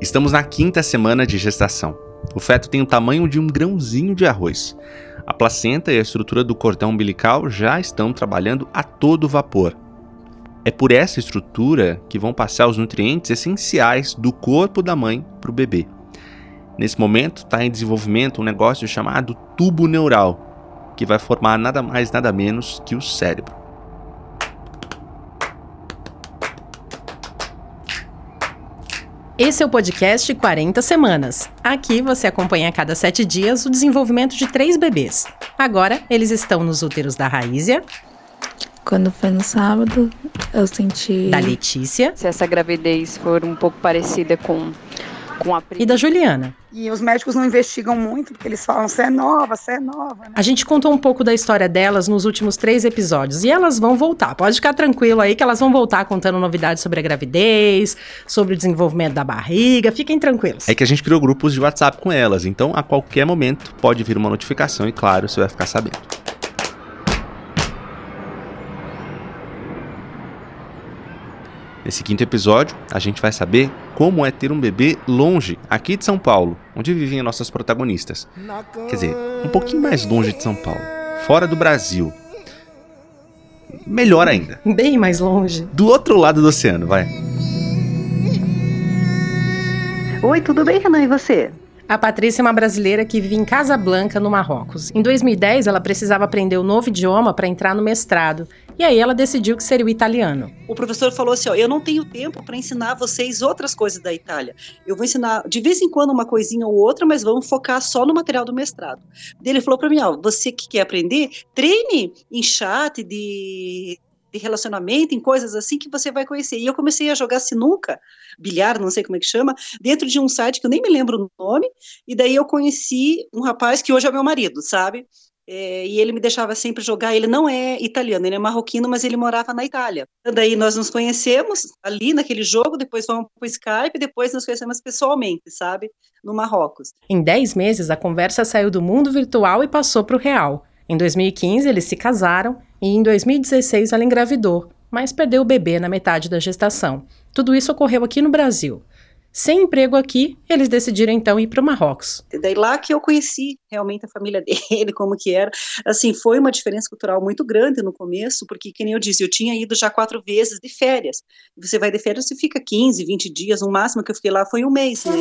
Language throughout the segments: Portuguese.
Estamos na quinta semana de gestação. O feto tem o tamanho de um grãozinho de arroz. A placenta e a estrutura do cordão umbilical já estão trabalhando a todo vapor. É por essa estrutura que vão passar os nutrientes essenciais do corpo da mãe para o bebê. Nesse momento está em desenvolvimento um negócio chamado tubo neural, que vai formar nada mais nada menos que o cérebro. Esse é o podcast 40 Semanas. Aqui você acompanha a cada sete dias o desenvolvimento de três bebês. Agora, eles estão nos úteros da Raízia. Quando foi no sábado, eu senti. Da Letícia. Se essa gravidez for um pouco parecida com com a E da Juliana. E os médicos não investigam muito, porque eles falam, você é nova, você é nova. Né? A gente contou um pouco da história delas nos últimos três episódios. E elas vão voltar. Pode ficar tranquilo aí que elas vão voltar contando novidades sobre a gravidez, sobre o desenvolvimento da barriga. Fiquem tranquilos. É que a gente criou grupos de WhatsApp com elas, então a qualquer momento pode vir uma notificação e, claro, você vai ficar sabendo. Nesse quinto episódio, a gente vai saber como é ter um bebê longe, aqui de São Paulo, onde vivem nossas protagonistas. Quer dizer, um pouquinho mais longe de São Paulo, fora do Brasil. Melhor ainda. Bem mais longe. Do outro lado do oceano, vai. Oi, tudo bem, Renan? E você? A Patrícia é uma brasileira que vive em Casablanca, no Marrocos. Em 2010, ela precisava aprender um novo idioma para entrar no mestrado. E aí ela decidiu que seria o italiano. O professor falou assim: ó, eu não tenho tempo para ensinar vocês outras coisas da Itália. Eu vou ensinar de vez em quando uma coisinha ou outra, mas vamos focar só no material do mestrado. Ele falou para mim: ó, você que quer aprender, treine em chat de de relacionamento, em coisas assim que você vai conhecer. E eu comecei a jogar sinuca, bilhar, não sei como é que chama, dentro de um site que eu nem me lembro o nome, e daí eu conheci um rapaz que hoje é meu marido, sabe? É, e ele me deixava sempre jogar. Ele não é italiano, ele é marroquino, mas ele morava na Itália. Daí nós nos conhecemos ali naquele jogo, depois fomos para o Skype, depois nos conhecemos pessoalmente, sabe? No Marrocos. Em 10 meses, a conversa saiu do mundo virtual e passou para o real. Em 2015, eles se casaram e em 2016 ela engravidou, mas perdeu o bebê na metade da gestação. Tudo isso ocorreu aqui no Brasil. Sem emprego aqui, eles decidiram então ir para o Marrocos. Daí lá que eu conheci realmente a família dele, como que era. Assim, foi uma diferença cultural muito grande no começo, porque, como eu disse, eu tinha ido já quatro vezes de férias. Você vai de férias e fica 15, 20 dias, o máximo que eu fiquei lá foi um mês, né?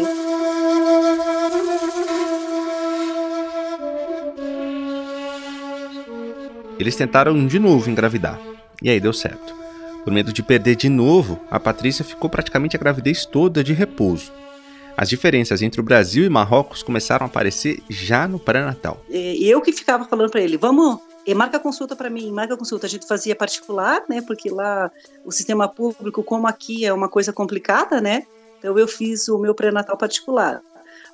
Eles tentaram de novo engravidar, e aí deu certo. Por medo de perder de novo, a Patrícia ficou praticamente a gravidez toda de repouso. As diferenças entre o Brasil e Marrocos começaram a aparecer já no pré-natal. Eu que ficava falando para ele, vamos, marca consulta para mim, marca consulta. A gente fazia particular, né? Porque lá o sistema público, como aqui, é uma coisa complicada, né? Então eu fiz o meu pré-natal particular.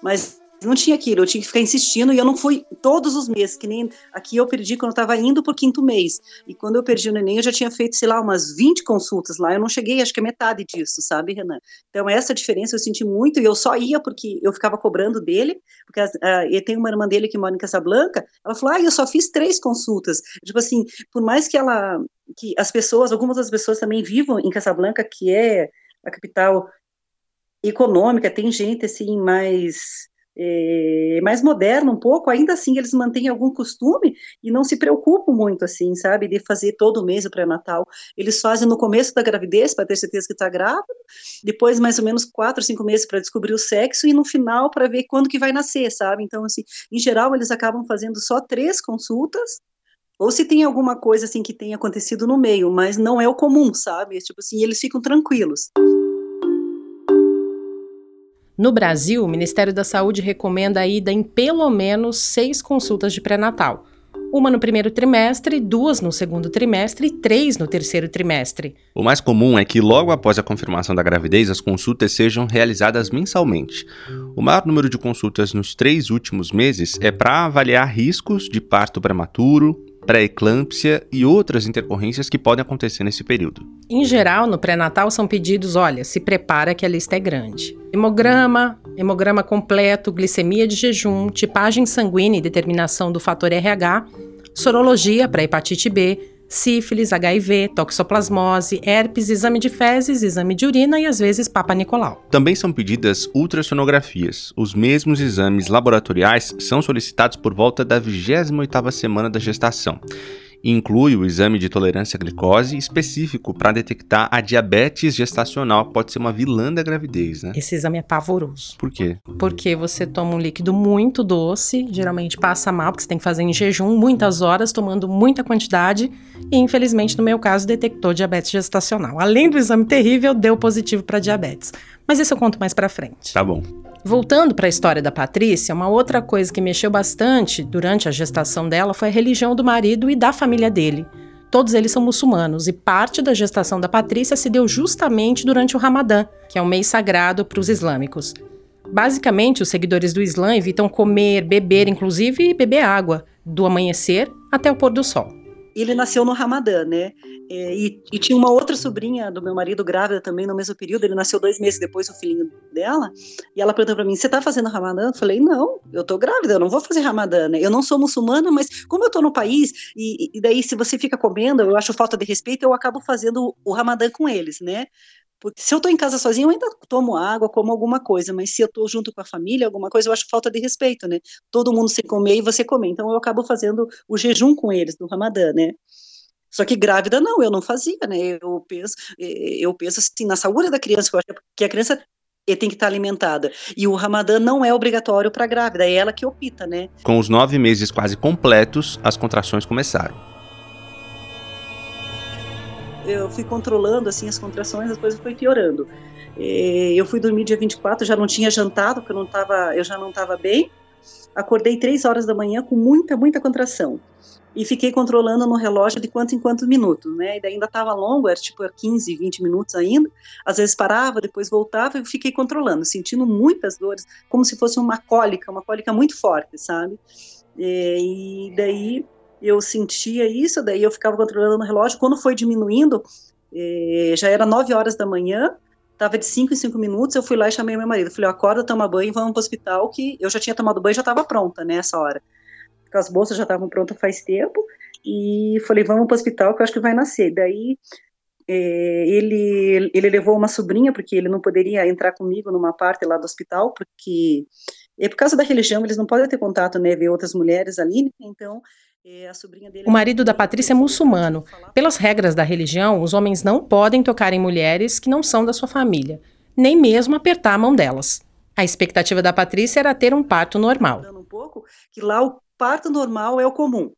Mas não tinha aquilo, eu tinha que ficar insistindo e eu não fui todos os meses, que nem aqui eu perdi quando eu estava indo por quinto mês. E quando eu perdi o neném, eu já tinha feito, sei lá, umas 20 consultas lá, eu não cheguei, acho que é metade disso, sabe, Renan? Então, essa diferença eu senti muito e eu só ia porque eu ficava cobrando dele, porque uh, tem uma irmã dele que mora em Casablanca, ela falou, ah, eu só fiz três consultas. Tipo assim, por mais que ela, que as pessoas, algumas das pessoas também vivam em Casablanca, que é a capital econômica, tem gente assim mais é, mais moderno um pouco, ainda assim eles mantêm algum costume e não se preocupam muito, assim, sabe, de fazer todo mês o pré-natal. Eles fazem no começo da gravidez, para ter certeza que está grávida, depois mais ou menos quatro, cinco meses para descobrir o sexo e no final para ver quando que vai nascer, sabe? Então, assim, em geral eles acabam fazendo só três consultas, ou se tem alguma coisa assim que tenha acontecido no meio, mas não é o comum, sabe? Tipo assim, eles ficam tranquilos. No Brasil, o Ministério da Saúde recomenda a ida em pelo menos seis consultas de pré-natal. Uma no primeiro trimestre, duas no segundo trimestre e três no terceiro trimestre. O mais comum é que logo após a confirmação da gravidez, as consultas sejam realizadas mensalmente. O maior número de consultas nos três últimos meses é para avaliar riscos de parto prematuro, pré-eclâmpsia e outras intercorrências que podem acontecer nesse período. Em geral, no pré-natal são pedidos, olha, se prepara que a lista é grande. Hemograma, hemograma completo, glicemia de jejum, tipagem sanguínea e determinação do fator RH, sorologia para hepatite B, sífilis, HIV, toxoplasmose, herpes, exame de fezes, exame de urina e às vezes Papa Nicolau. Também são pedidas ultrassonografias. Os mesmos exames laboratoriais são solicitados por volta da 28ª semana da gestação inclui o exame de tolerância à glicose específico para detectar a diabetes gestacional, pode ser uma vilã da gravidez, né? Esse exame é pavoroso. Por quê? Porque você toma um líquido muito doce, geralmente passa mal, porque você tem que fazer em jejum muitas horas, tomando muita quantidade, e infelizmente, no meu caso, detectou diabetes gestacional. Além do exame terrível, deu positivo para diabetes. Mas isso eu conto mais para frente. Tá bom. Voltando para a história da Patrícia, uma outra coisa que mexeu bastante durante a gestação dela foi a religião do marido e da família dele. Todos eles são muçulmanos e parte da gestação da Patrícia se deu justamente durante o Ramadã, que é um mês sagrado para os islâmicos. Basicamente, os seguidores do Islã evitam comer, beber, inclusive beber água, do amanhecer até o pôr do sol ele nasceu no Ramadã, né? É, e, e, tinha uma outra sobrinha do meu marido grávida também no mesmo período. Ele nasceu dois meses depois, o filhinho dela. E ela perguntou para mim: Você tá fazendo Ramadã? Eu falei: Não, eu tô grávida, eu não vou fazer Ramadã, né? Eu não sou muçulmana, mas como eu tô no país, e, e daí se você fica comendo, eu acho falta de respeito, eu acabo fazendo o Ramadã com eles, né? Porque se eu estou em casa sozinha, eu ainda tomo água, como alguma coisa, mas se eu estou junto com a família, alguma coisa, eu acho falta de respeito, né? Todo mundo sem comer e você comer. Então eu acabo fazendo o jejum com eles no Ramadã, né? Só que grávida não, eu não fazia, né? Eu penso, eu penso assim na saúde da criança, que a criança tem que estar alimentada. E o Ramadã não é obrigatório para grávida, é ela que opta, né? Com os nove meses quase completos, as contrações começaram eu fui controlando assim as contrações, as coisas foi piorando. Eu fui dormir dia 24, já não tinha jantado, porque eu não tava, eu já não estava bem. Acordei três horas da manhã com muita, muita contração. E fiquei controlando no relógio de quanto em quantos minutos, né? E daí ainda estava longo, era tipo 15, 20 minutos ainda. Às vezes parava, depois voltava e fiquei controlando, sentindo muitas dores, como se fosse uma cólica, uma cólica muito forte, sabe? E daí eu sentia isso, daí eu ficava controlando no relógio. Quando foi diminuindo, eh, já era 9 horas da manhã, estava de 5 em 5 minutos, eu fui lá e chamei meu marido. Falei, acorda, toma banho, vamos para o hospital, que eu já tinha tomado banho, já estava pronta né, hora. Porque as bolsas já estavam prontas faz tempo. E falei, vamos para o hospital, que eu acho que vai nascer. Daí eh, ele, ele levou uma sobrinha, porque ele não poderia entrar comigo numa parte lá do hospital, porque é por causa da religião, eles não podem ter contato, né, ver outras mulheres ali, né, então o marido da Patrícia é muçulmano. Pelas regras da religião, os homens não podem tocar em mulheres que não são da sua família, nem mesmo apertar a mão delas. A expectativa da Patrícia era ter um parto normal. Um pouco, que lá o parto normal é o comum.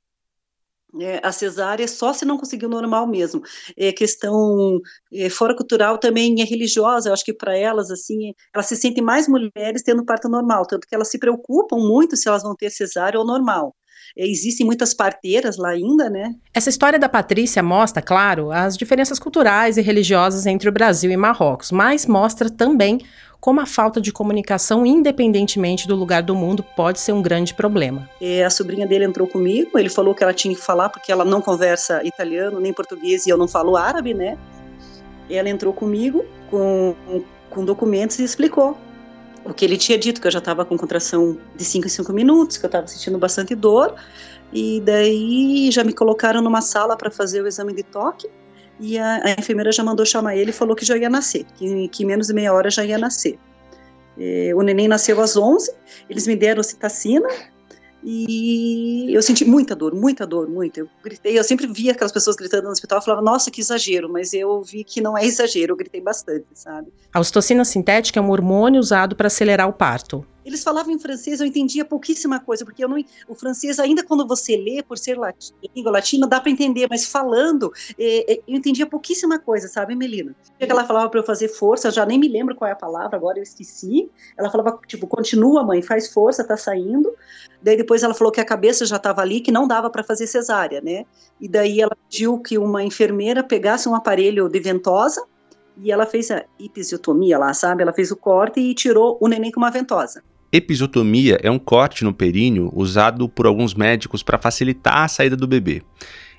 É, a cesárea só se não conseguiu normal mesmo. É questão é, fora cultural também é religiosa. Eu acho que para elas assim, elas se sentem mais mulheres tendo parto normal, tanto que elas se preocupam muito se elas vão ter cesárea ou normal. Existem muitas parteiras lá ainda, né? Essa história da Patrícia mostra, claro, as diferenças culturais e religiosas entre o Brasil e Marrocos, mas mostra também como a falta de comunicação, independentemente do lugar do mundo, pode ser um grande problema. É, a sobrinha dele entrou comigo, ele falou que ela tinha que falar porque ela não conversa italiano nem português e eu não falo árabe, né? Ela entrou comigo com, com documentos e explicou o que ele tinha dito, que eu já estava com contração de 5 em 5 minutos, que eu estava sentindo bastante dor, e daí já me colocaram numa sala para fazer o exame de toque, e a, a, enfermeira já mandou chamar ele e falou que já ia nascer, que, que menos de meia hora já ia nascer. É, o neném nasceu às 11, eles me deram citacina, e eu senti muita dor, muita dor, muita. Eu gritei, eu sempre via aquelas pessoas gritando no hospital, eu falava, nossa, que exagero, mas eu vi que não é exagero, eu gritei bastante, sabe? A ocitocina sintética é um hormônio usado para acelerar o parto. Eles falavam em francês, eu entendia pouquíssima coisa, porque eu não, o francês, ainda quando você lê, por ser língua latina, dá para entender, mas falando, é, é, eu entendia pouquíssima coisa, sabe, Melina? que ela falava para eu fazer força, eu já nem me lembro qual é a palavra, agora eu esqueci. Ela falava, tipo, continua, mãe, faz força, tá saindo. Daí depois ela falou que a cabeça já estava ali, que não dava para fazer cesárea, né? E daí ela pediu que uma enfermeira pegasse um aparelho de ventosa e ela fez a episiotomia lá, sabe? Ela fez o corte e tirou o neném com uma ventosa. Episiotomia é um corte no períneo usado por alguns médicos para facilitar a saída do bebê.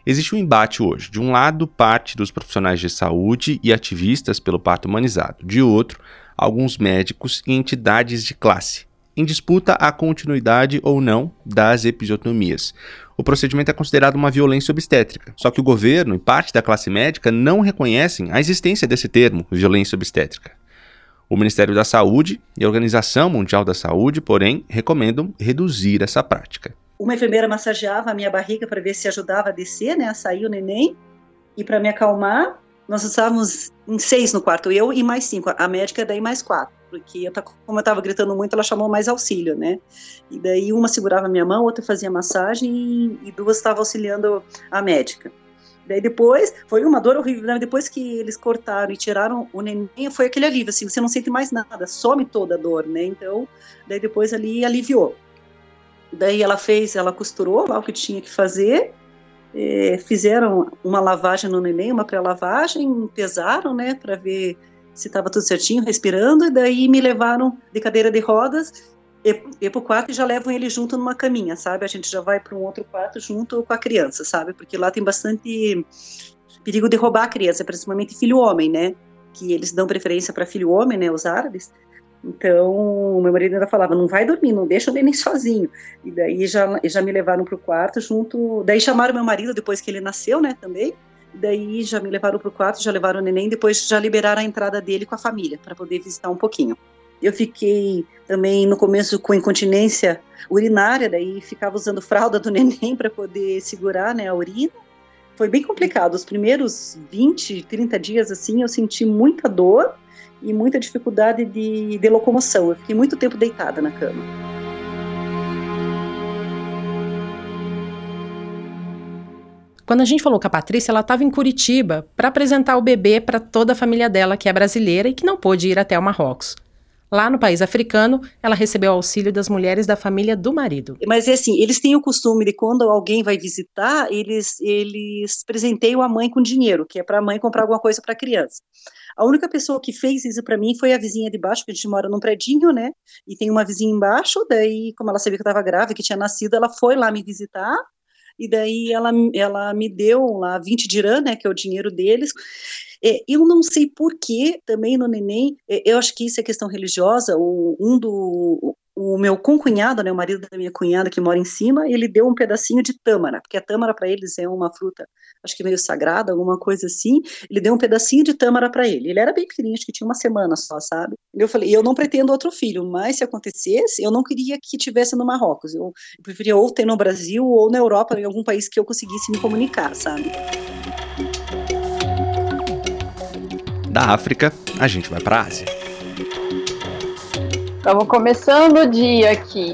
Existe um embate hoje. De um lado, parte dos profissionais de saúde e ativistas pelo parto humanizado. De outro, alguns médicos e entidades de classe. em disputa a continuidade ou não das episiotomias. O procedimento é considerado uma violência obstétrica, só que o governo e parte da classe médica não reconhecem a existência desse termo, violência obstétrica. O Ministério da Saúde e a Organização Mundial da Saúde, porém, recomendam reduzir essa prática. Uma enfermeira massageava a minha barriga para ver se ajudava a descer, né, a sair o neném, e para me acalmar, nós estávamos em seis no quarto, eu e mais cinco. A médica daí mais quatro, porque eu, como eu estava gritando muito, ela chamou mais auxílio, né? E daí uma segurava a minha mão, outra fazia massagem e, duas estavam auxiliando a médica. Daí depois, foi uma dor horrível, né? depois que eles cortaram e tiraram o neném, foi aquele alívio, assim, você não sente mais nada, some toda a dor, né? Então, daí depois ali aliviou. Daí ela fez, ela costurou lá o que tinha que fazer, é, fizeram uma lavagem no neném, uma pré-lavagem, pesaram, né, para ver se estava tudo certinho, respirando, e daí me levaram de cadeira de rodas e para o quarto e já levam ele junto numa caminha, sabe? A gente já vai para um outro quarto junto com a criança, sabe? Porque lá tem bastante perigo de roubar a criança, principalmente filho homem, né? Que eles dão preferência para filho homem, né? Os árabes. Então, meu marido ainda falava, não vai dormir, não deixa o neném sozinho. E daí já, já me levaram para o quarto junto. Daí chamaram meu marido depois que ele nasceu, né, também. Daí já me levaram para o quarto, já levaram o neném, depois já liberaram a entrada dele com a família, para poder visitar um pouquinho. Eu fiquei também no começo com incontinência urinária, daí ficava usando fralda do neném para poder segurar né, a urina. Foi bem complicado. Os primeiros 20, 30 dias assim, eu senti muita dor e muita dificuldade de, de locomoção. Eu fiquei muito tempo deitada na cama. Quando a gente falou com a Patrícia, ela estava em Curitiba para apresentar o bebê para toda a família dela, que é brasileira e que não pôde ir até o Marrocos. Lá no país africano, ela recebeu auxílio das mulheres da família do marido. Mas é assim, eles têm o costume de quando alguém vai visitar, eles eles presenteiam a mãe com dinheiro, que é para a mãe comprar alguma coisa para a criança. A única pessoa que fez isso para mim foi a vizinha de baixo, porque a gente mora num predinho, né? E tem uma vizinha embaixo, daí, como ela sabia que eu estava grávida, que tinha nascido, ela foi lá me visitar, e daí ela, ela me deu lá 20 dirham, né, que é o dinheiro deles. É, eu não sei por que também no neném, é, eu acho que isso é questão religiosa, o, um do, o meu concunhado, né, o marido da minha cunhada que mora em cima, ele deu um pedacinho de tâmara, porque a tâmara para eles é uma fruta, acho que meio sagrada, alguma coisa assim. Ele deu um pedacinho de tâmara para ele. Ele era bem pequenininho, acho que tinha uma semana só, sabe? Eu falei, eu não pretendo outro filho, mas se acontecesse, eu não queria que tivesse no Marrocos. Eu, eu preferia ou ter no Brasil ou na Europa, em algum país que eu conseguisse me comunicar, sabe? Da África, a gente vai para a Ásia. Estamos começando o dia aqui.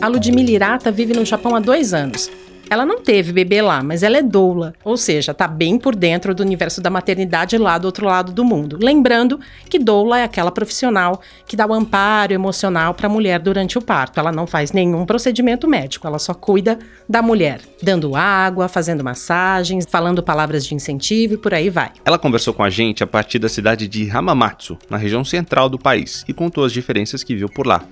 A Ludmila Irata vive no Japão há dois anos. Ela não teve bebê lá, mas ela é doula, ou seja, está bem por dentro do universo da maternidade lá do outro lado do mundo. Lembrando que doula é aquela profissional que dá o amparo emocional para a mulher durante o parto. Ela não faz nenhum procedimento médico, ela só cuida da mulher, dando água, fazendo massagens, falando palavras de incentivo e por aí vai. Ela conversou com a gente a partir da cidade de Hamamatsu, na região central do país, e contou as diferenças que viu por lá.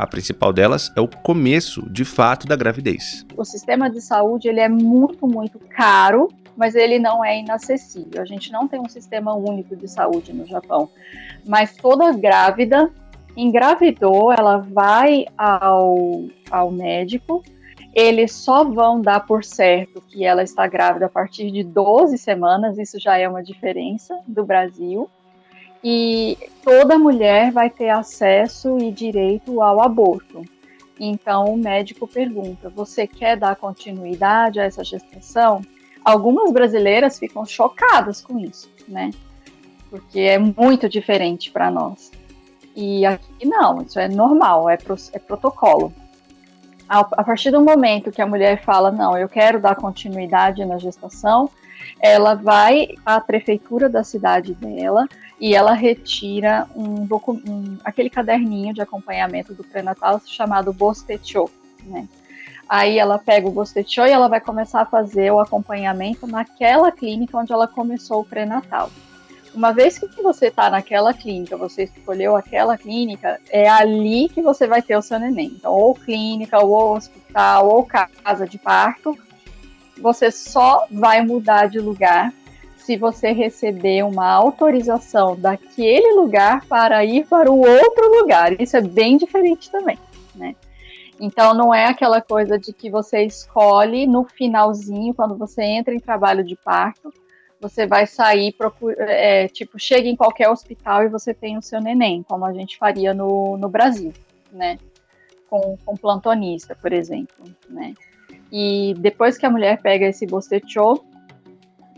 A principal delas é o começo, de fato, da gravidez. O sistema de saúde ele é muito, muito caro, mas ele não é inacessível. A gente não tem um sistema único de saúde no Japão. Mas toda grávida engravidou, ela vai ao, ao médico, eles só vão dar por certo que ela está grávida a partir de 12 semanas, isso já é uma diferença do Brasil e toda mulher vai ter acesso e direito ao aborto. Então o médico pergunta: você quer dar continuidade a essa gestação? Algumas brasileiras ficam chocadas com isso, né? Porque é muito diferente para nós. E aqui não, isso é normal, é, pro, é protocolo. A, a partir do momento que a mulher fala: não, eu quero dar continuidade na gestação, ela vai à prefeitura da cidade dela e ela retira um, um, aquele caderninho de acompanhamento do pré-natal chamado Bostecho, né? Aí ela pega o Bostecho e ela vai começar a fazer o acompanhamento naquela clínica onde ela começou o pré-natal. Uma vez que você está naquela clínica, você escolheu aquela clínica, é ali que você vai ter o seu neném. Então, ou clínica, ou hospital, ou casa de parto, você só vai mudar de lugar se você receber uma autorização daquele lugar para ir para o outro lugar. Isso é bem diferente também, né? Então não é aquela coisa de que você escolhe no finalzinho, quando você entra em trabalho de parto, você vai sair, procura, é, tipo, chega em qualquer hospital e você tem o seu neném, como a gente faria no, no Brasil, né? Com, com plantonista, por exemplo, né? E depois que a mulher pega esse bostechô,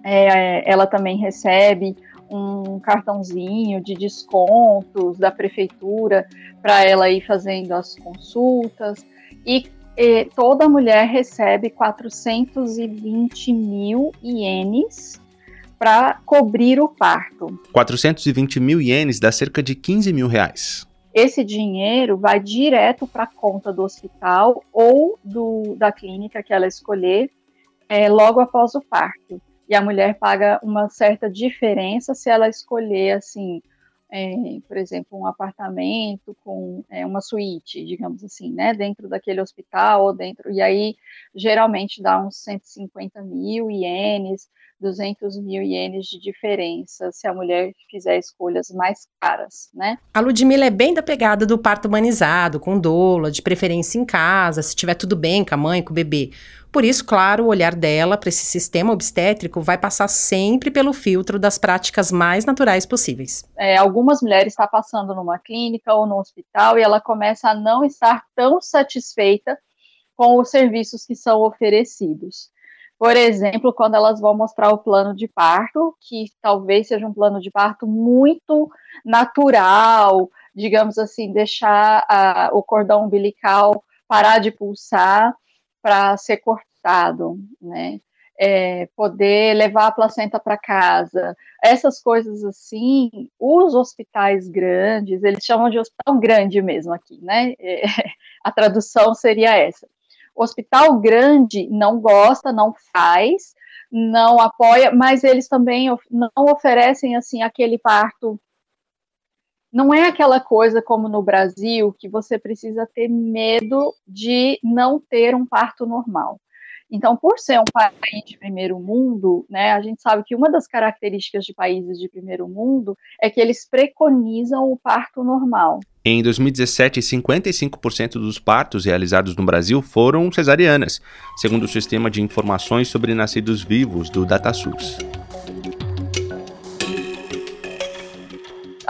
é, ela também recebe um cartãozinho de descontos da prefeitura para ela ir fazendo as consultas e, e, toda mulher recebe 420 mil ienes para cobrir o parto. 420 mil ienes dá cerca de 15 mil reais. Esse dinheiro vai direto para a conta do hospital ou do, da clínica que ela escolher é, logo após o parto. E a mulher paga uma certa diferença se ela escolher, assim, é, por exemplo, um apartamento com é, uma suíte, digamos assim, né, dentro daquele hospital ou dentro, e aí geralmente dá uns 150 mil ienes, 200 mil ienes de diferença se a mulher fizer escolhas mais caras, né? A Ludmilla é bem da pegada do parto humanizado, com doula, de preferência em casa, se tiver tudo bem com a mãe, com o bebê. Por isso, claro, o olhar dela para esse sistema obstétrico vai passar sempre pelo filtro das práticas mais naturais possíveis. É, algumas mulheres estão passando numa clínica ou no hospital e ela começa a não estar tão satisfeita com os serviços que são oferecidos. Por exemplo, quando elas vão mostrar o plano de parto, que talvez seja um plano de parto muito natural, digamos assim, deixar a, o cordão umbilical parar de pulsar para ser cortado, né? É, poder levar a placenta para casa, essas coisas assim, os hospitais grandes, eles chamam de hospital grande mesmo aqui, né? É, a tradução seria essa. Hospital grande não gosta, não faz, não apoia, mas eles também não oferecem assim aquele parto não é aquela coisa como no Brasil que você precisa ter medo de não ter um parto normal. Então, por ser um país de primeiro mundo, né, a gente sabe que uma das características de países de primeiro mundo é que eles preconizam o parto normal. Em 2017, 55% dos partos realizados no Brasil foram cesarianas, segundo o Sistema de Informações sobre Nascidos Vivos do DataSUS.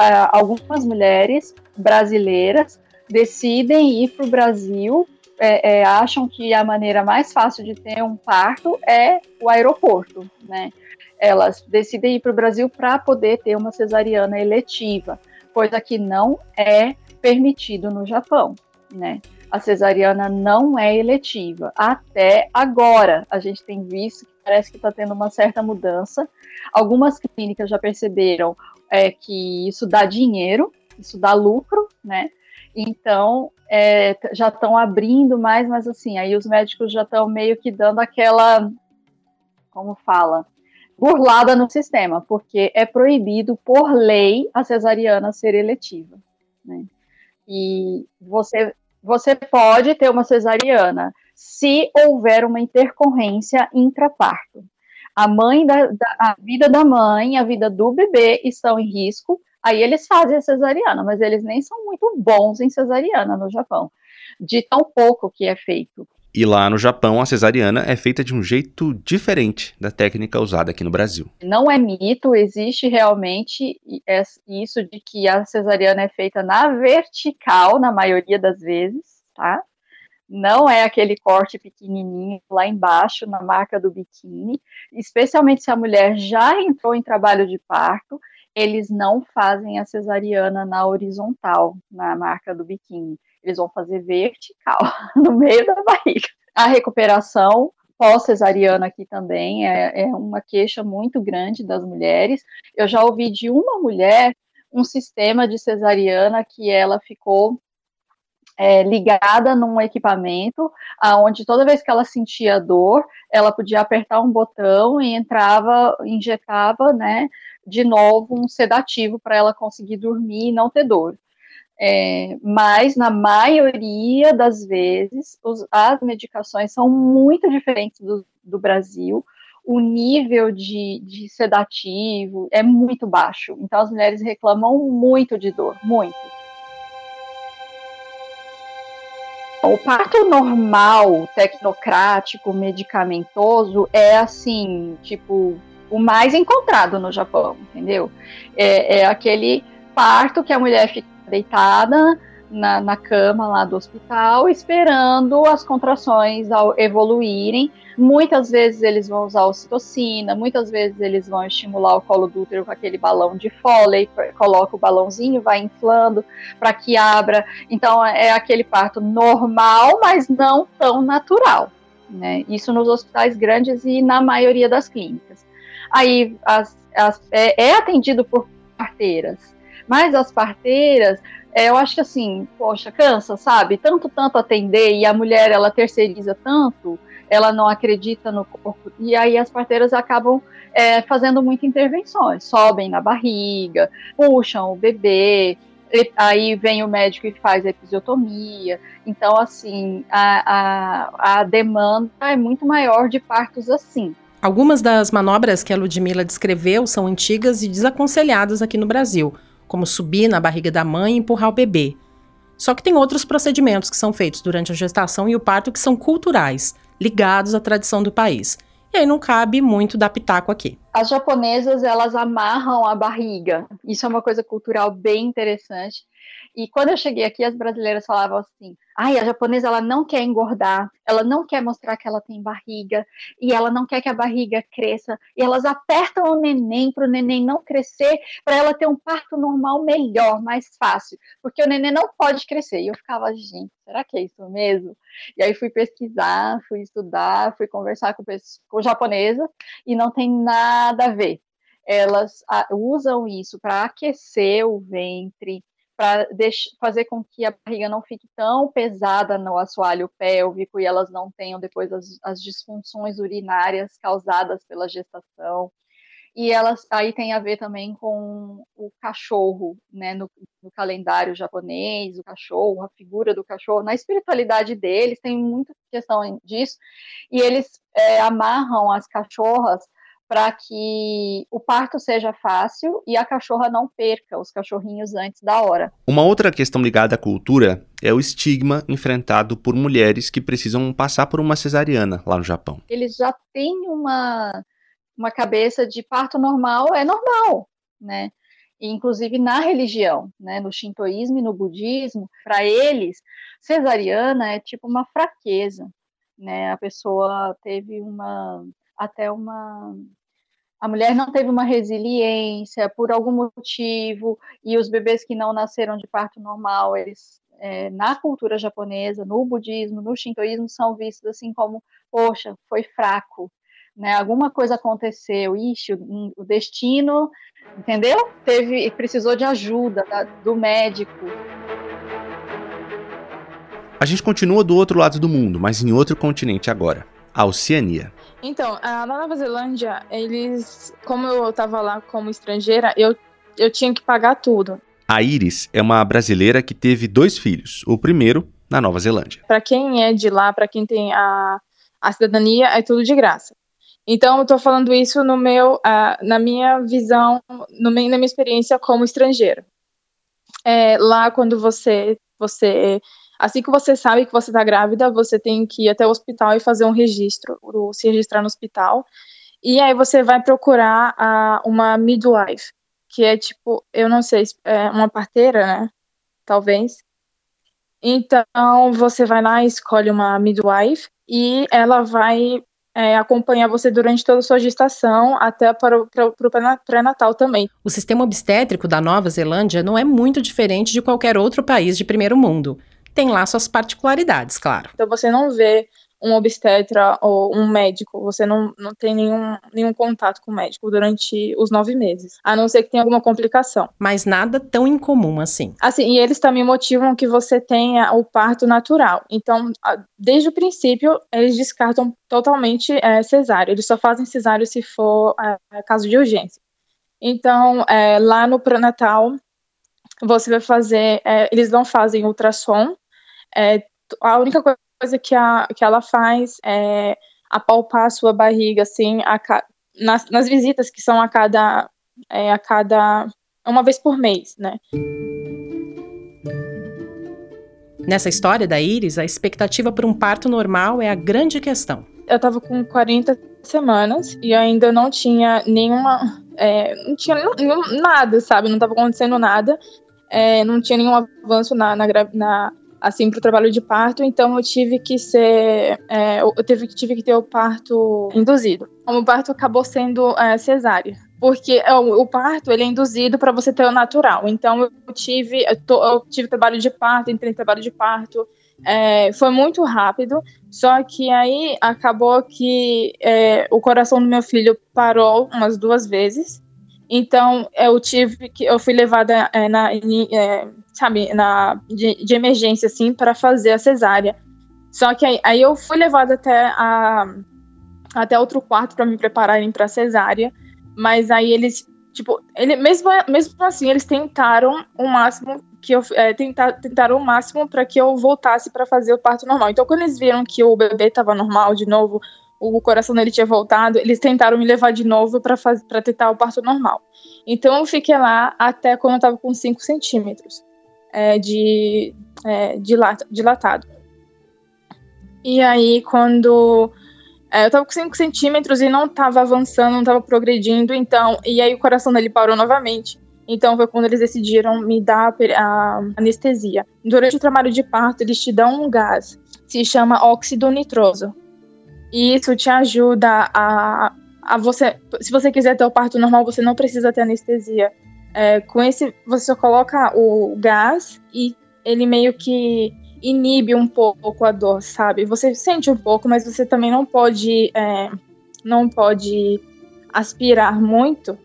uh, algumas mulheres brasileiras decidem ir para o Brasil, é, é, acham que a maneira mais fácil de ter um parto é o aeroporto, né? Elas decidem ir para o Brasil para poder ter uma cesariana eletiva, coisa que não é permitido no Japão, né? A cesariana não é eletiva. Até agora, a gente tem visto que parece que está tendo uma certa mudança. Algumas clínicas já perceberam é que isso dá dinheiro, isso dá lucro, né? Então, é, já estão abrindo mais, mas assim, aí os médicos já estão meio que dando aquela, como fala, burlada no sistema, porque é proibido por lei a cesariana ser eletiva, né? E você, você pode ter uma cesariana se houver uma intercorrência intraparto a mãe da, da, a vida da mãe, a vida do bebê estão em risco, aí eles fazem a cesariana, mas eles nem são muito bons em cesariana no Japão, de tão pouco que é feito. E lá no Japão, a cesariana é feita de um jeito diferente da técnica usada aqui no Brasil. Não é mito, existe realmente isso de que a cesariana é feita na vertical, na maioria das vezes, tá? não é aquele corte pequenininho lá embaixo na marca do biquíni, especialmente se a mulher já entrou em trabalho de parto, eles não fazem a cesariana na horizontal, na marca do biquíni. Eles vão fazer vertical, no meio da barriga. A recuperação pós-cesariana aqui também é, é uma queixa muito grande das mulheres. Eu já ouvi de uma mulher um sistema de cesariana que ela ficou é, ligada num equipamento, aonde toda vez que ela sentia dor, ela podia apertar um botão e entrava, injetava, né, de novo um sedativo para ela conseguir dormir e não ter dor. É, mas na maioria das vezes os, as medicações são muito diferentes do, do Brasil. o nível de, de sedativo é muito baixo. Então as mulheres reclamam muito de dor, muito. O parto normal, tecnocrático, medicamentoso é assim, tipo, o mais encontrado no Japão, entendeu? É, é aquele parto que a mulher fica deitada na, na, cama lá do hospital, esperando as contrações evoluírem. Muitas vezes eles vão usar ocitocina, muitas vezes eles vão estimular o colo do útero com aquele balão de Foley, coloca o balãozinho, vai inflando para que abra. Então é aquele parto normal, mas não tão natural. Né? Isso nos hospitais grandes e na maioria das clínicas. Aí as, as, é, é atendido por parteiras, mas as parteiras é, eu acho que assim, poxa, cansa, sabe? Tanto, tanto atender e a mulher ela terceiriza tanto, ela não acredita no corpo. E aí as parteiras acabam é, fazendo muitas intervenções, sobem na barriga, puxam o bebê, aí vem o médico e faz a episiotomia. Então, assim, a, a, a demanda é muito maior de partos assim. Algumas das manobras que a Ludmilla descreveu são antigas e desaconselhadas aqui no Brasil como subir na barriga da mãe e empurrar o bebê. Só que tem outros procedimentos que são feitos durante a gestação e o parto que são culturais, ligados à tradição do país. E aí não cabe muito dar pitaco aqui. As japonesas, elas amarram a barriga. Isso é uma coisa cultural bem interessante. E quando eu cheguei aqui, as brasileiras falavam assim: ai, a japonesa ela não quer engordar, ela não quer mostrar que ela tem barriga, e ela não quer que a barriga cresça, e elas apertam o neném para o neném não crescer, para ela ter um parto normal melhor, mais fácil, porque o neném não pode crescer. E eu ficava, gente, será que é isso mesmo? E aí fui pesquisar, fui estudar, fui conversar com, com japonesas, e não tem nada a ver elas usam isso para aquecer o ventre, para fazer com que a barriga não fique tão pesada no assoalho pélvico e elas não tenham depois as, as disfunções urinárias causadas pela gestação. E elas aí tem a ver também com o cachorro, né, no, no, calendário japonês, o cachorro, a figura do cachorro, na espiritualidade deles tem muita questão disso. E eles é, amarram as cachorras para que o parto seja fácil e a cachorra não perca os cachorrinhos antes da hora. Uma outra questão ligada à cultura é o estigma enfrentado por mulheres que precisam passar por uma cesariana lá no Japão. Eles já têm uma, uma cabeça de parto normal, é normal, né? inclusive na religião, né, no shintoísmo e no budismo, para eles, cesariana é tipo uma fraqueza, né? A pessoa teve uma até uma a mulher não teve uma resiliência por algum motivo, e os bebês que não nasceram de parto normal, eles, é, na cultura japonesa, no budismo, no shintoísmo, são vistos assim como, poxa, foi fraco, né? Alguma coisa aconteceu, ixi, o, o destino, entendeu? Teve, precisou de ajuda da, do médico. A gente continua do outro lado do mundo, mas em outro continente agora, a Oceania. Então, na Nova Zelândia, eles, como eu estava lá como estrangeira, eu, eu tinha que pagar tudo. A Iris é uma brasileira que teve dois filhos. O primeiro na Nova Zelândia. Para quem é de lá, para quem tem a, a cidadania, é tudo de graça. Então, eu estou falando isso no meu, uh, na minha visão, no meu, na minha experiência como estrangeira. É, lá, quando você, você Assim que você sabe que você está grávida, você tem que ir até o hospital e fazer um registro, se registrar no hospital. E aí você vai procurar a, uma midwife, que é tipo, eu não sei, é uma parteira, né? Talvez. Então você vai lá, escolhe uma midwife e ela vai é, acompanhar você durante toda a sua gestação, até para o pré-natal também. O sistema obstétrico da Nova Zelândia não é muito diferente de qualquer outro país de primeiro mundo tem lá suas particularidades, claro. Então você não vê um obstetra ou um médico, você não, não tem nenhum, nenhum contato com o médico durante os nove meses, a não ser que tenha alguma complicação. Mas nada tão incomum assim. Assim, e eles também motivam que você tenha o parto natural. Então, desde o princípio, eles descartam totalmente é, cesárea. Eles só fazem cesárea se for é, caso de urgência. Então, é, lá no pré-natal, você vai fazer, é, eles não fazem ultrassom, é, a única coisa que, a, que ela faz é apalpar a sua barriga, assim, a, nas, nas visitas que são a cada, é, a cada, uma vez por mês, né. Nessa história da Iris, a expectativa por um parto normal é a grande questão. Eu estava com 40 semanas e ainda não tinha nenhuma. É, não tinha nenhum, nada, sabe? Não estava acontecendo nada. É, não tinha nenhum avanço na, na, na assim para o trabalho de parto, então eu tive que ser, é, eu tive, tive que ter o parto induzido. O parto acabou sendo é, cesárea porque é, o, parto ele é induzido para você ter o natural. Então eu tive, eu, eu tive trabalho de parto, entrei em trabalho de parto, é, foi muito rápido. Só que aí acabou que é, o coração do meu filho parou umas duas vezes. Então eu tive que eu fui levada é, na, é, sabe, na de, de emergência assim para fazer a cesárea. Só que aí, aí eu fui levada até a até outro quarto para me prepararem para cesárea. Mas aí eles, tipo, ele, mesmo, mesmo assim, eles tentaram o máximo que eu é, tentar, tentaram o máximo para que eu voltasse para fazer o parto normal. Então, quando eles viram que o bebê estava normal de novo, o coração dele tinha voltado, eles tentaram me levar de novo para tentar o parto normal. Então, eu fiquei lá até quando eu estava com 5 centímetros é, de, é, dilatado. E aí, quando é, eu tava com 5 centímetros e não tava avançando, não tava progredindo, então. E aí o coração dele parou novamente. Então foi quando eles decidiram me dar a anestesia. Durante o trabalho de parto, eles te dão um gás, se chama óxido nitroso. E isso te ajuda a, a você. Se você quiser ter o parto normal, você não precisa ter anestesia. É, com esse, você coloca o gás e ele meio que inibe um pouco a dor, sabe? Você sente um pouco, mas você também não pode, é, não pode aspirar muito,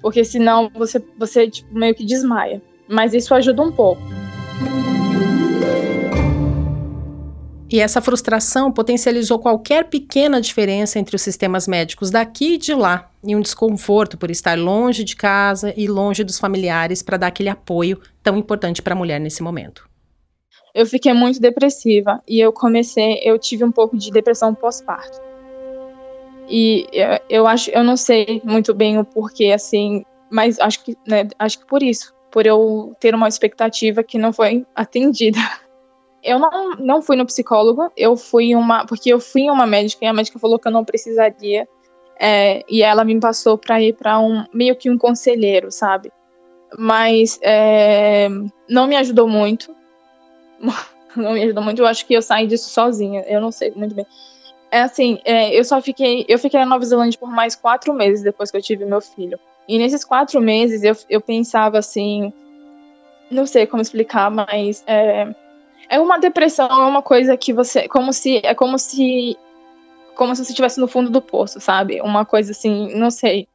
porque senão você, você tipo, meio que desmaia. Mas isso ajuda um pouco. E essa frustração potencializou qualquer pequena diferença entre os sistemas médicos daqui e de lá, e um desconforto por estar longe de casa e longe dos familiares para dar aquele apoio tão importante para a mulher nesse momento eu fiquei muito depressiva e eu comecei, eu tive um pouco de depressão pós-parto. E eu, acho, eu não sei muito bem o porquê, assim, mas acho que, né, acho que por isso, por eu ter uma expectativa que não foi atendida. Eu não, não fui no psicólogo, eu fui uma, porque eu fui uma médica e a médica falou que eu não precisaria, é, e ela me passou para ir para um meio que um conselheiro, sabe? Mas é, não me ajudou muito não me ajudou muito. Eu acho que eu saí disso sozinha. Eu não sei muito bem. É assim, é, eu só fiquei. Eu fiquei na Nova Zelândia por mais quatro meses depois que eu tive meu filho. E nesses quatro meses eu, eu pensava assim. Não sei como explicar, mas é, é uma depressão, é uma coisa que você. Como se. É como se. Como se você estivesse no fundo do poço, sabe? Uma coisa assim, não sei.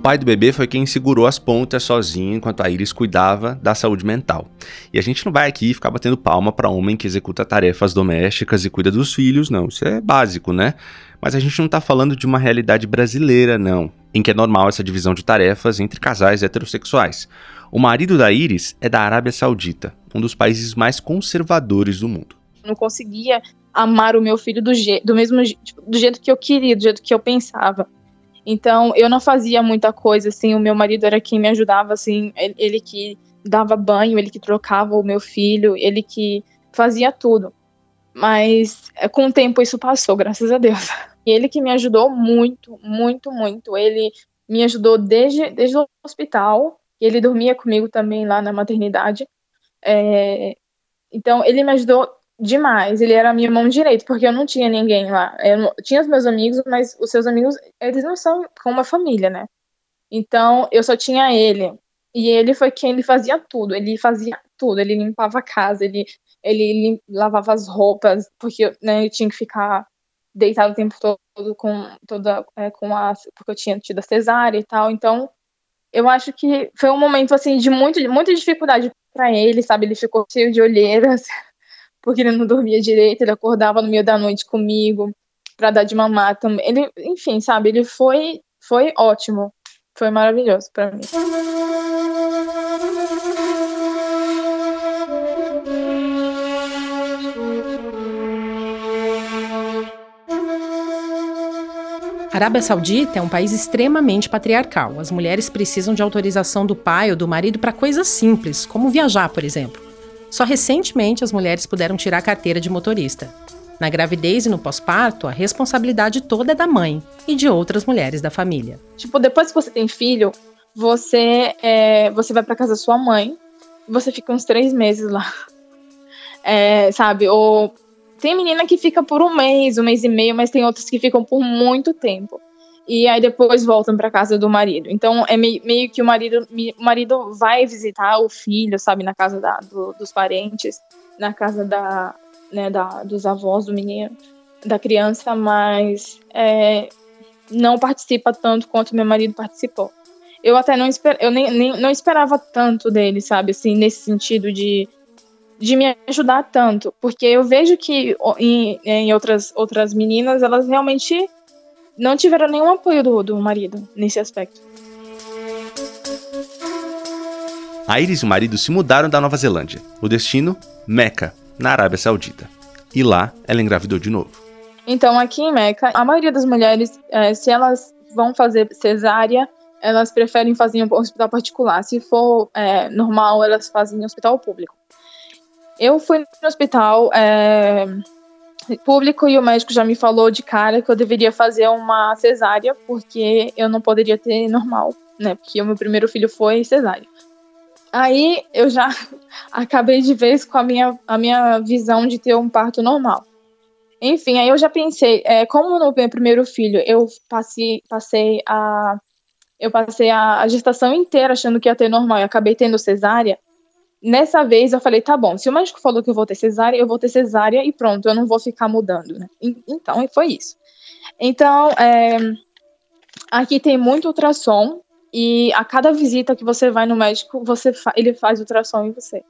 pai do bebê foi quem segurou as pontas sozinho enquanto a Iris cuidava da saúde mental. E a gente não vai aqui ficar batendo palma para homem que executa tarefas domésticas e cuida dos filhos, não. Isso é básico, né? Mas a gente não está falando de uma realidade brasileira, não, em que é normal essa divisão de tarefas entre casais heterossexuais. O marido da Iris é da Arábia Saudita, um dos países mais conservadores do mundo. Não conseguia amar o meu filho do, je do mesmo tipo, do jeito que eu queria, do jeito que eu pensava. Então, eu não fazia muita coisa, assim, o meu marido era quem me ajudava, assim, ele, ele que dava banho, ele que trocava o meu filho, ele que fazia tudo. Mas é, com o tempo isso passou, graças a Deus. E ele que me ajudou muito, muito, muito. Ele me ajudou desde, desde o hospital. Ele dormia comigo também lá na maternidade. É, então, ele me ajudou demais. Ele era minha mão direita, porque eu não tinha ninguém lá. Eu tinha os meus amigos, mas os seus amigos, eles não são como uma família, né? Então, eu só tinha ele. E ele foi quem ele fazia tudo. Ele fazia tudo. Ele limpava a casa, ele, ele lavava as roupas, porque né, eu tinha que ficar deitado o tempo todo com toda é, com a porque eu tinha tido a cesárea e tal. Então, eu acho que foi um momento assim de muito, muita dificuldade para ele, sabe? Ele ficou cheio de olheiras, porque ele não dormia direito, ele acordava no meio da noite comigo para dar de mamar também. Ele, enfim, sabe, ele foi foi ótimo. foi maravilhoso para mim. A Arábia Saudita é um país extremamente patriarcal. As mulheres precisam de autorização do pai ou do marido para coisas simples, como viajar, por exemplo. Só recentemente as mulheres puderam tirar a carteira de motorista. Na gravidez e no pós-parto, a responsabilidade toda é da mãe e de outras mulheres da família. Tipo, depois que você tem filho, você é, você vai para casa da sua mãe, você fica uns três meses lá, é, sabe? Ou tem menina que fica por um mês, um mês e meio, mas tem outras que ficam por muito tempo. E aí depois voltam para casa do marido. Então é meio, meio, que o marido, o marido vai visitar o filho, sabe, na casa da, do, dos parentes, na casa da, né, da, dos avós do menino, da criança, mas é, não participa tanto quanto meu marido participou. Eu até não, esper, eu nem, nem, não esperava tanto dele, sabe, assim, nesse sentido de de me ajudar tanto, porque eu vejo que em, em outras, outras meninas, elas realmente não tiveram nenhum apoio do, do marido nesse aspecto. A Iris e o marido se mudaram da Nova Zelândia. O destino? Meca, na Arábia Saudita. E lá ela engravidou de novo. Então, aqui em Meca, a maioria das mulheres, é, se elas vão fazer cesárea, elas preferem fazer em um hospital particular. Se for é, normal, elas fazem em hospital público. Eu fui no hospital é, público e o médico já me falou de cara que eu deveria fazer uma cesárea, porque eu não poderia ter normal, né? Porque o meu primeiro filho foi cesárea. Aí eu já acabei de vez com a minha, a minha visão de ter um parto normal. Enfim, aí eu já pensei, é, como no meu primeiro filho eu passei, passei a eu passei a, a gestação inteira achando que ia ter normal e acabei tendo cesárea, Nessa vez eu falei, tá bom, se o médico falou que eu vou ter cesárea, eu vou ter cesárea e pronto, eu não vou ficar mudando, né? Então, foi isso. Então, é, aqui tem muito ultrassom e a cada visita que você vai no médico, você fa ele faz ultrassom em você.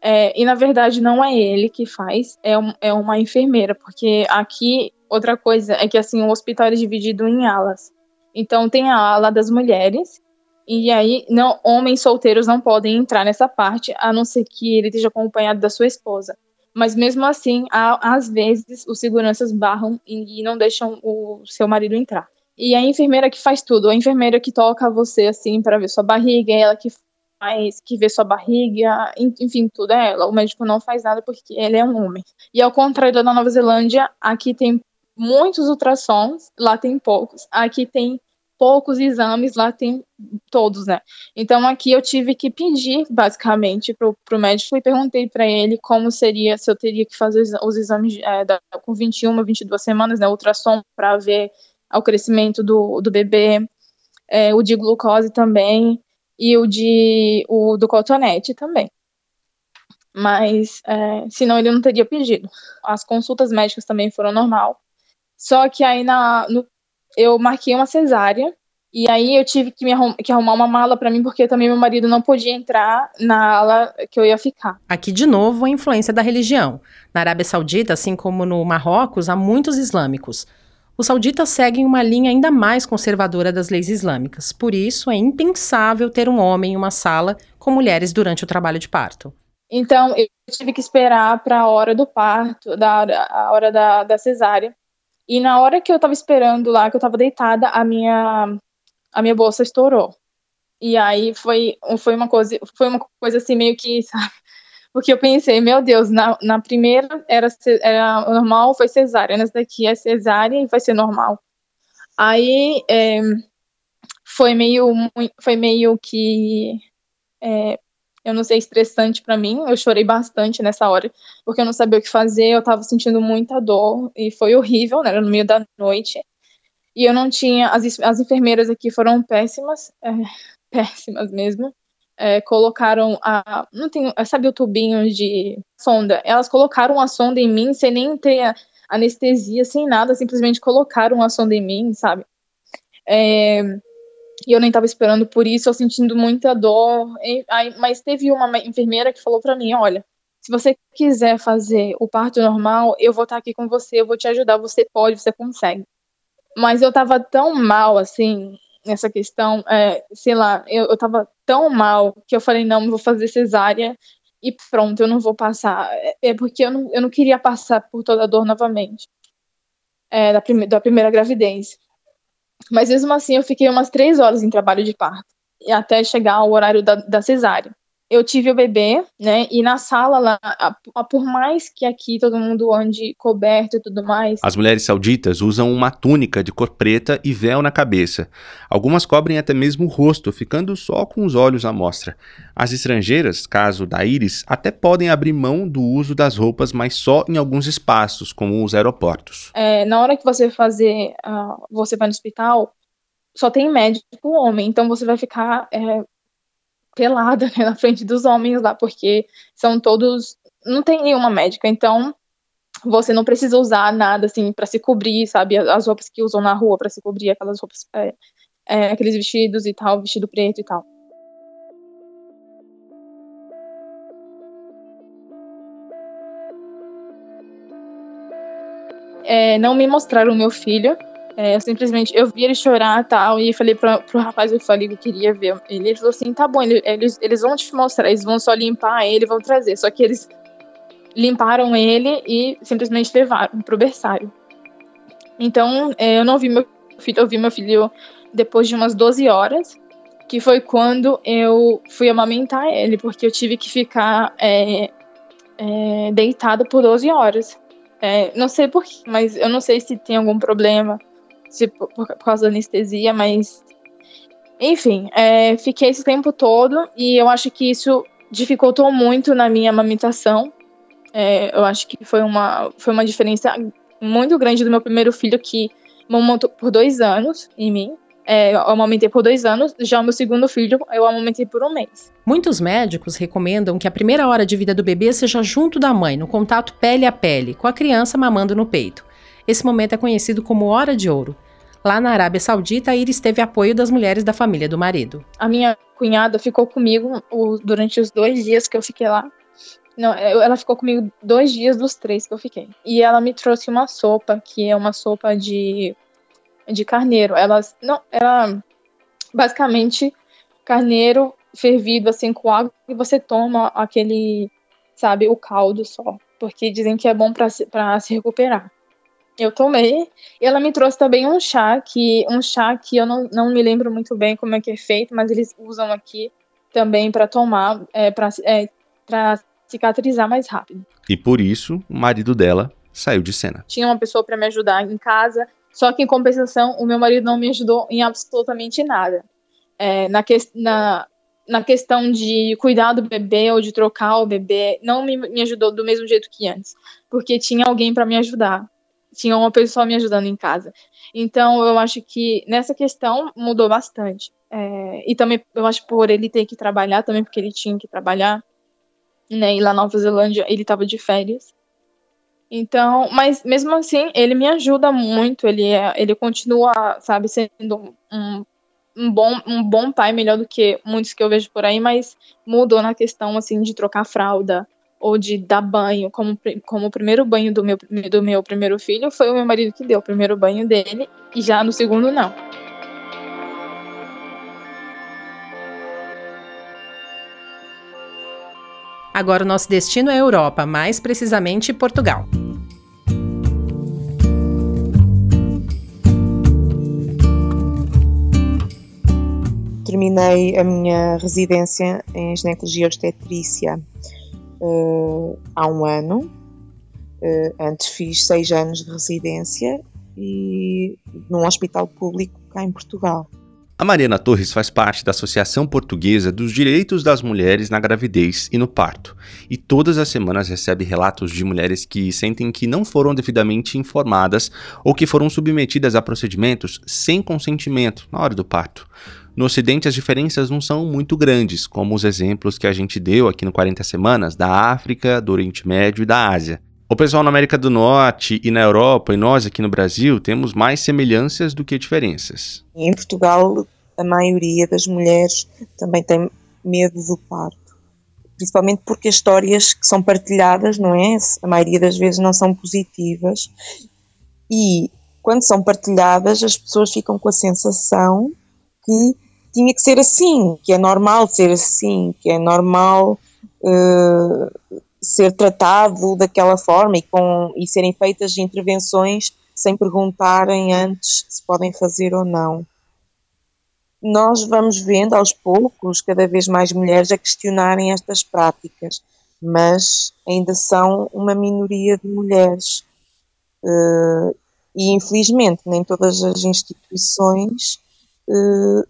É, e na verdade não é ele que faz, é, um, é uma enfermeira, porque aqui outra coisa é que assim o hospital é dividido em alas. Então tem a ala das mulheres e aí, não, homens solteiros não podem entrar nessa parte, a não ser que ele esteja acompanhado da sua esposa. Mas mesmo assim, há, às vezes, os seguranças barram e não deixam o seu marido entrar. E a enfermeira que faz tudo, a enfermeira que toca você assim para ver sua barriga, ela que faz, que vê sua barriga, enfim, tudo é ela. O médico não faz nada porque ele é um homem. E ao contrário da Nova Zelândia, aqui tem muitos ultrassons, lá tem poucos. Aqui tem poucos exames, lá tem todos, né? Então aqui eu tive que pedir, basicamente, pro, pro médico e perguntei para ele como seria, se eu teria que fazer os exames é, da, com 21, 22 semanas, né? Ultrassom para ver o crescimento do, do bebê, é, o de glucose também e o de o do cotonete também. Mas, é, senão ele não teria pedido. As consultas médicas também foram normal. Só que aí na, no eu marquei uma cesárea e aí eu tive que, me arrum que arrumar uma mala para mim, porque também meu marido não podia entrar na ala que eu ia ficar. Aqui, de novo, a influência da religião. Na Arábia Saudita, assim como no Marrocos, há muitos islâmicos. Os sauditas seguem uma linha ainda mais conservadora das leis islâmicas. Por isso, é impensável ter um homem em uma sala com mulheres durante o trabalho de parto. Então, eu tive que esperar para a hora do parto, da, a hora da, da cesárea, e na hora que eu tava esperando lá, que eu tava deitada, a minha a minha bolsa estourou. E aí foi, foi uma coisa, foi uma coisa assim meio que, sabe? Porque eu pensei, meu Deus, na, na primeira era, era normal, foi cesárea, nessa daqui é cesárea e vai ser normal. Aí é, foi meio foi meio que é, eu não sei, estressante para mim. Eu chorei bastante nessa hora, porque eu não sabia o que fazer, eu tava sentindo muita dor e foi horrível, né? Era no meio da noite. E eu não tinha. As, as enfermeiras aqui foram péssimas, é, péssimas mesmo. É, colocaram a. Não tem. Sabe o tubinho de sonda? Elas colocaram a sonda em mim sem nem ter anestesia, sem nada, simplesmente colocaram a sonda em mim, sabe? É, e eu nem estava esperando por isso, eu sentindo muita dor. E, aí, mas teve uma enfermeira que falou para mim: olha, se você quiser fazer o parto normal, eu vou estar aqui com você, eu vou te ajudar, você pode, você consegue. Mas eu tava tão mal, assim, nessa questão, é, sei lá, eu, eu tava tão mal que eu falei, não, vou fazer cesárea e pronto, eu não vou passar. É, é porque eu não, eu não queria passar por toda a dor novamente. É, da, prime da primeira gravidez. Mas mesmo assim, eu fiquei umas três horas em trabalho de parto, até chegar ao horário da, da cesárea eu tive o bebê, né? E na sala lá, por mais que aqui todo mundo ande coberto e tudo mais. As mulheres sauditas usam uma túnica de cor preta e véu na cabeça. Algumas cobrem até mesmo o rosto, ficando só com os olhos à mostra. As estrangeiras, caso da íris, até podem abrir mão do uso das roupas, mas só em alguns espaços, como os aeroportos. É, na hora que você fazer, uh, você vai no hospital, só tem médico homem, então você vai ficar é, pelada né, na frente dos homens lá, porque são todos. Não tem nenhuma médica, então você não precisa usar nada assim para se cobrir, sabe? As roupas que usam na rua para se cobrir, aquelas roupas, é, é, aqueles vestidos e tal, vestido preto e tal. É, não me mostraram meu filho, é, eu simplesmente, eu vi ele chorar tal, e falei pra, pro rapaz, eu falei que queria ver ele. Ele falou assim, tá bom, eles, eles vão te mostrar, eles vão só limpar ele, vão trazer. Só que eles limparam ele e simplesmente levaram pro berçário. Então, é, eu não vi meu filho, eu vi meu filho depois de umas 12 horas, que foi quando eu fui amamentar ele, porque eu tive que ficar é, é, deitada por 12 horas. É, não sei porquê, mas eu não sei se tem algum problema tipo, por, por causa da anestesia, mas. Enfim, é, fiquei esse tempo todo e eu acho que isso dificultou muito na minha amamentação. É, eu acho que foi uma, foi uma diferença muito grande do meu primeiro filho, que amamentou por dois anos em mim. É, eu amamentei por dois anos, já o meu segundo filho eu amamentei por um mês. Muitos médicos recomendam que a primeira hora de vida do bebê seja junto da mãe, no contato pele a pele, com a criança mamando no peito. Esse momento é conhecido como Hora de Ouro. Lá na Arábia Saudita, a Iris teve apoio das mulheres da família do marido. A minha cunhada ficou comigo durante os dois dias que eu fiquei lá. Não, ela ficou comigo dois dias dos três que eu fiquei. E ela me trouxe uma sopa, que é uma sopa de, de carneiro. Ela, não, era basicamente carneiro fervido assim com água e você toma aquele, sabe, o caldo só. Porque dizem que é bom para se recuperar. Eu tomei. E ela me trouxe também um chá, que um chá que eu não, não me lembro muito bem como é que é feito, mas eles usam aqui também para tomar, é, para é, cicatrizar mais rápido. E por isso, o marido dela saiu de cena. Tinha uma pessoa para me ajudar em casa, só que em compensação, o meu marido não me ajudou em absolutamente nada. É, na, que, na, na questão de cuidar do bebê ou de trocar o bebê, não me, me ajudou do mesmo jeito que antes, porque tinha alguém para me ajudar tinha uma pessoa me ajudando em casa. Então, eu acho que nessa questão mudou bastante. É, e também, eu acho por ele ter que trabalhar, também porque ele tinha que trabalhar, né? E lá na Nova Zelândia ele estava de férias. Então, mas mesmo assim, ele me ajuda muito, ele, é, ele continua, sabe, sendo um, um, bom, um bom pai, melhor do que muitos que eu vejo por aí, mas mudou na questão, assim, de trocar fralda, ou de dar banho, como, como o primeiro banho do meu, do meu primeiro filho foi o meu marido que deu o primeiro banho dele, e já no segundo não. Agora o nosso destino é a Europa, mais precisamente Portugal. Terminei a minha residência em ginecologia obstetrícia uh, há um ano. Uh, antes fiz seis anos de residência e num hospital público cá em Portugal. A Mariana Torres faz parte da Associação Portuguesa dos Direitos das Mulheres na Gravidez e no Parto, e todas as semanas recebe relatos de mulheres que sentem que não foram devidamente informadas ou que foram submetidas a procedimentos sem consentimento na hora do parto. No Ocidente, as diferenças não são muito grandes, como os exemplos que a gente deu aqui no 40 Semanas da África, do Oriente Médio e da Ásia. O pessoal na América do Norte e na Europa, e nós aqui no Brasil, temos mais semelhanças do que diferenças. Em Portugal, a maioria das mulheres também tem medo do parto. Principalmente porque as histórias que são partilhadas, não é? A maioria das vezes não são positivas. E quando são partilhadas, as pessoas ficam com a sensação que tinha que ser assim, que é normal ser assim, que é normal uh, ser tratado daquela forma e, com, e serem feitas intervenções sem perguntarem antes se podem fazer ou não. Nós vamos vendo aos poucos cada vez mais mulheres a questionarem estas práticas, mas ainda são uma minoria de mulheres. Uh, e infelizmente nem todas as instituições uh,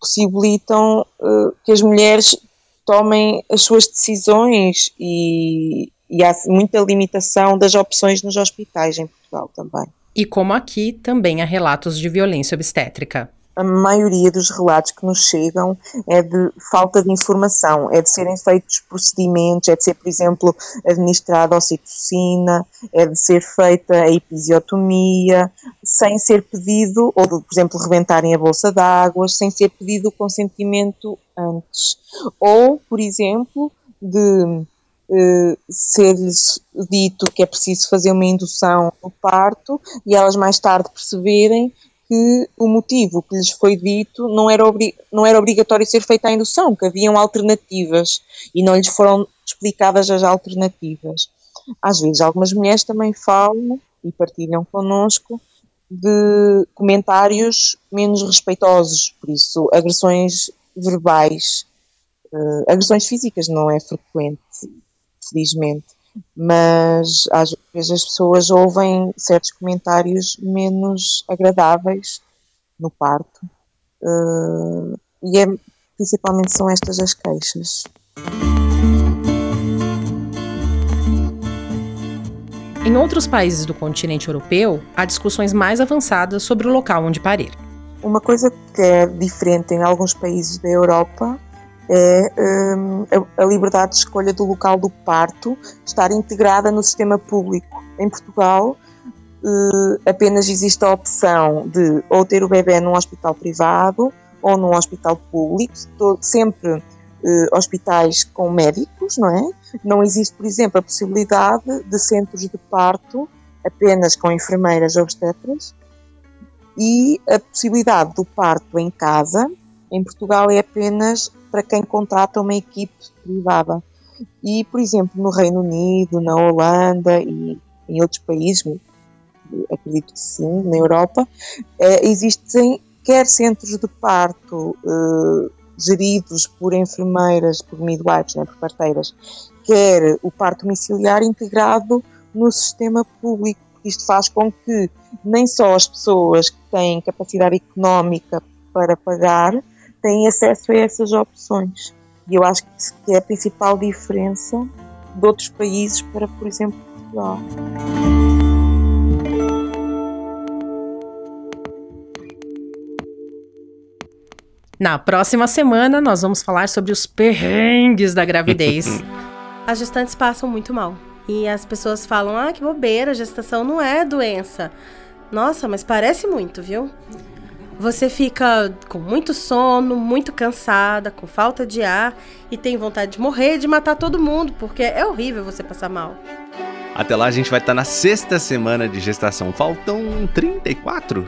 possibilitam uh, que as mulheres tomem as suas decisões e, e há muita limitação das opções nos hospitais em Portugal também. E como aqui, também há relatos de violência obstétrica a maioria dos relatos que nos chegam é de falta de informação, é de serem feitos procedimentos, é de ser, por exemplo, administrada ocitocina, é de ser feita a episiotomia, sem ser pedido, ou de, por exemplo, rebentarem a bolsa de águas, sem ser pedido o consentimento antes. Ou, por exemplo, de eh, ser-lhes dito que é preciso fazer uma indução no parto e elas mais tarde perceberem que o motivo que lhes foi dito não era, não era obrigatório ser feita a indução, que haviam alternativas e não lhes foram explicadas as alternativas. Às vezes, algumas mulheres também falam e partilham connosco de comentários menos respeitosos, por isso, agressões verbais. Uh, agressões físicas não é frequente, felizmente mas às vezes as pessoas ouvem certos comentários menos agradáveis no parto uh, e é, principalmente são estas as queixas. Em outros países do continente europeu, há discussões mais avançadas sobre o local onde parir. Uma coisa que é diferente em alguns países da Europa é um, a, a, liberdade de escolha do local do parto estar integrada no sistema público. Em Portugal, uh, apenas existe a opção de ou ter o bebê num hospital privado ou num hospital público, sempre uh, hospitais com médicos, não é? Não existe, por exemplo, a possibilidade de centros de parto apenas com enfermeiras obstetras e a possibilidade do parto em casa, em Portugal é apenas para quem contrata uma equipe privada. E, por exemplo, no Reino Unido, na Holanda e em outros países, acredito que sim, na Europa, eh, existem quer centros de parto eh, geridos por enfermeiras, por midwives, né, por parteiras, quer o parto domiciliar integrado no sistema público. Isto faz com que nem só as pessoas que têm capacidade económica para pagar, têm acesso a essas opções. E eu acho que é a principal diferença de outros países para, por exemplo, Portugal. Na próxima semana, nós vamos falar sobre os perrengues da gravidez. As gestantes passam muito mal. E as pessoas falam: ah, que bobeira, gestação não é doença. Nossa, mas parece muito, viu? Você fica com muito sono, muito cansada, com falta de ar e tem vontade de morrer, de matar todo mundo, porque é horrível você passar mal. Até lá a gente vai estar na sexta semana de gestação. Faltam 34?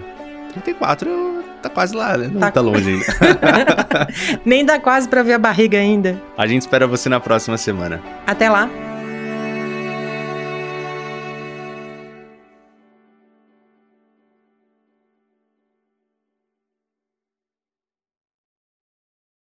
34 tá quase lá, né? Não tá, tá longe ainda. Nem dá quase para ver a barriga ainda. A gente espera você na próxima semana. Até lá.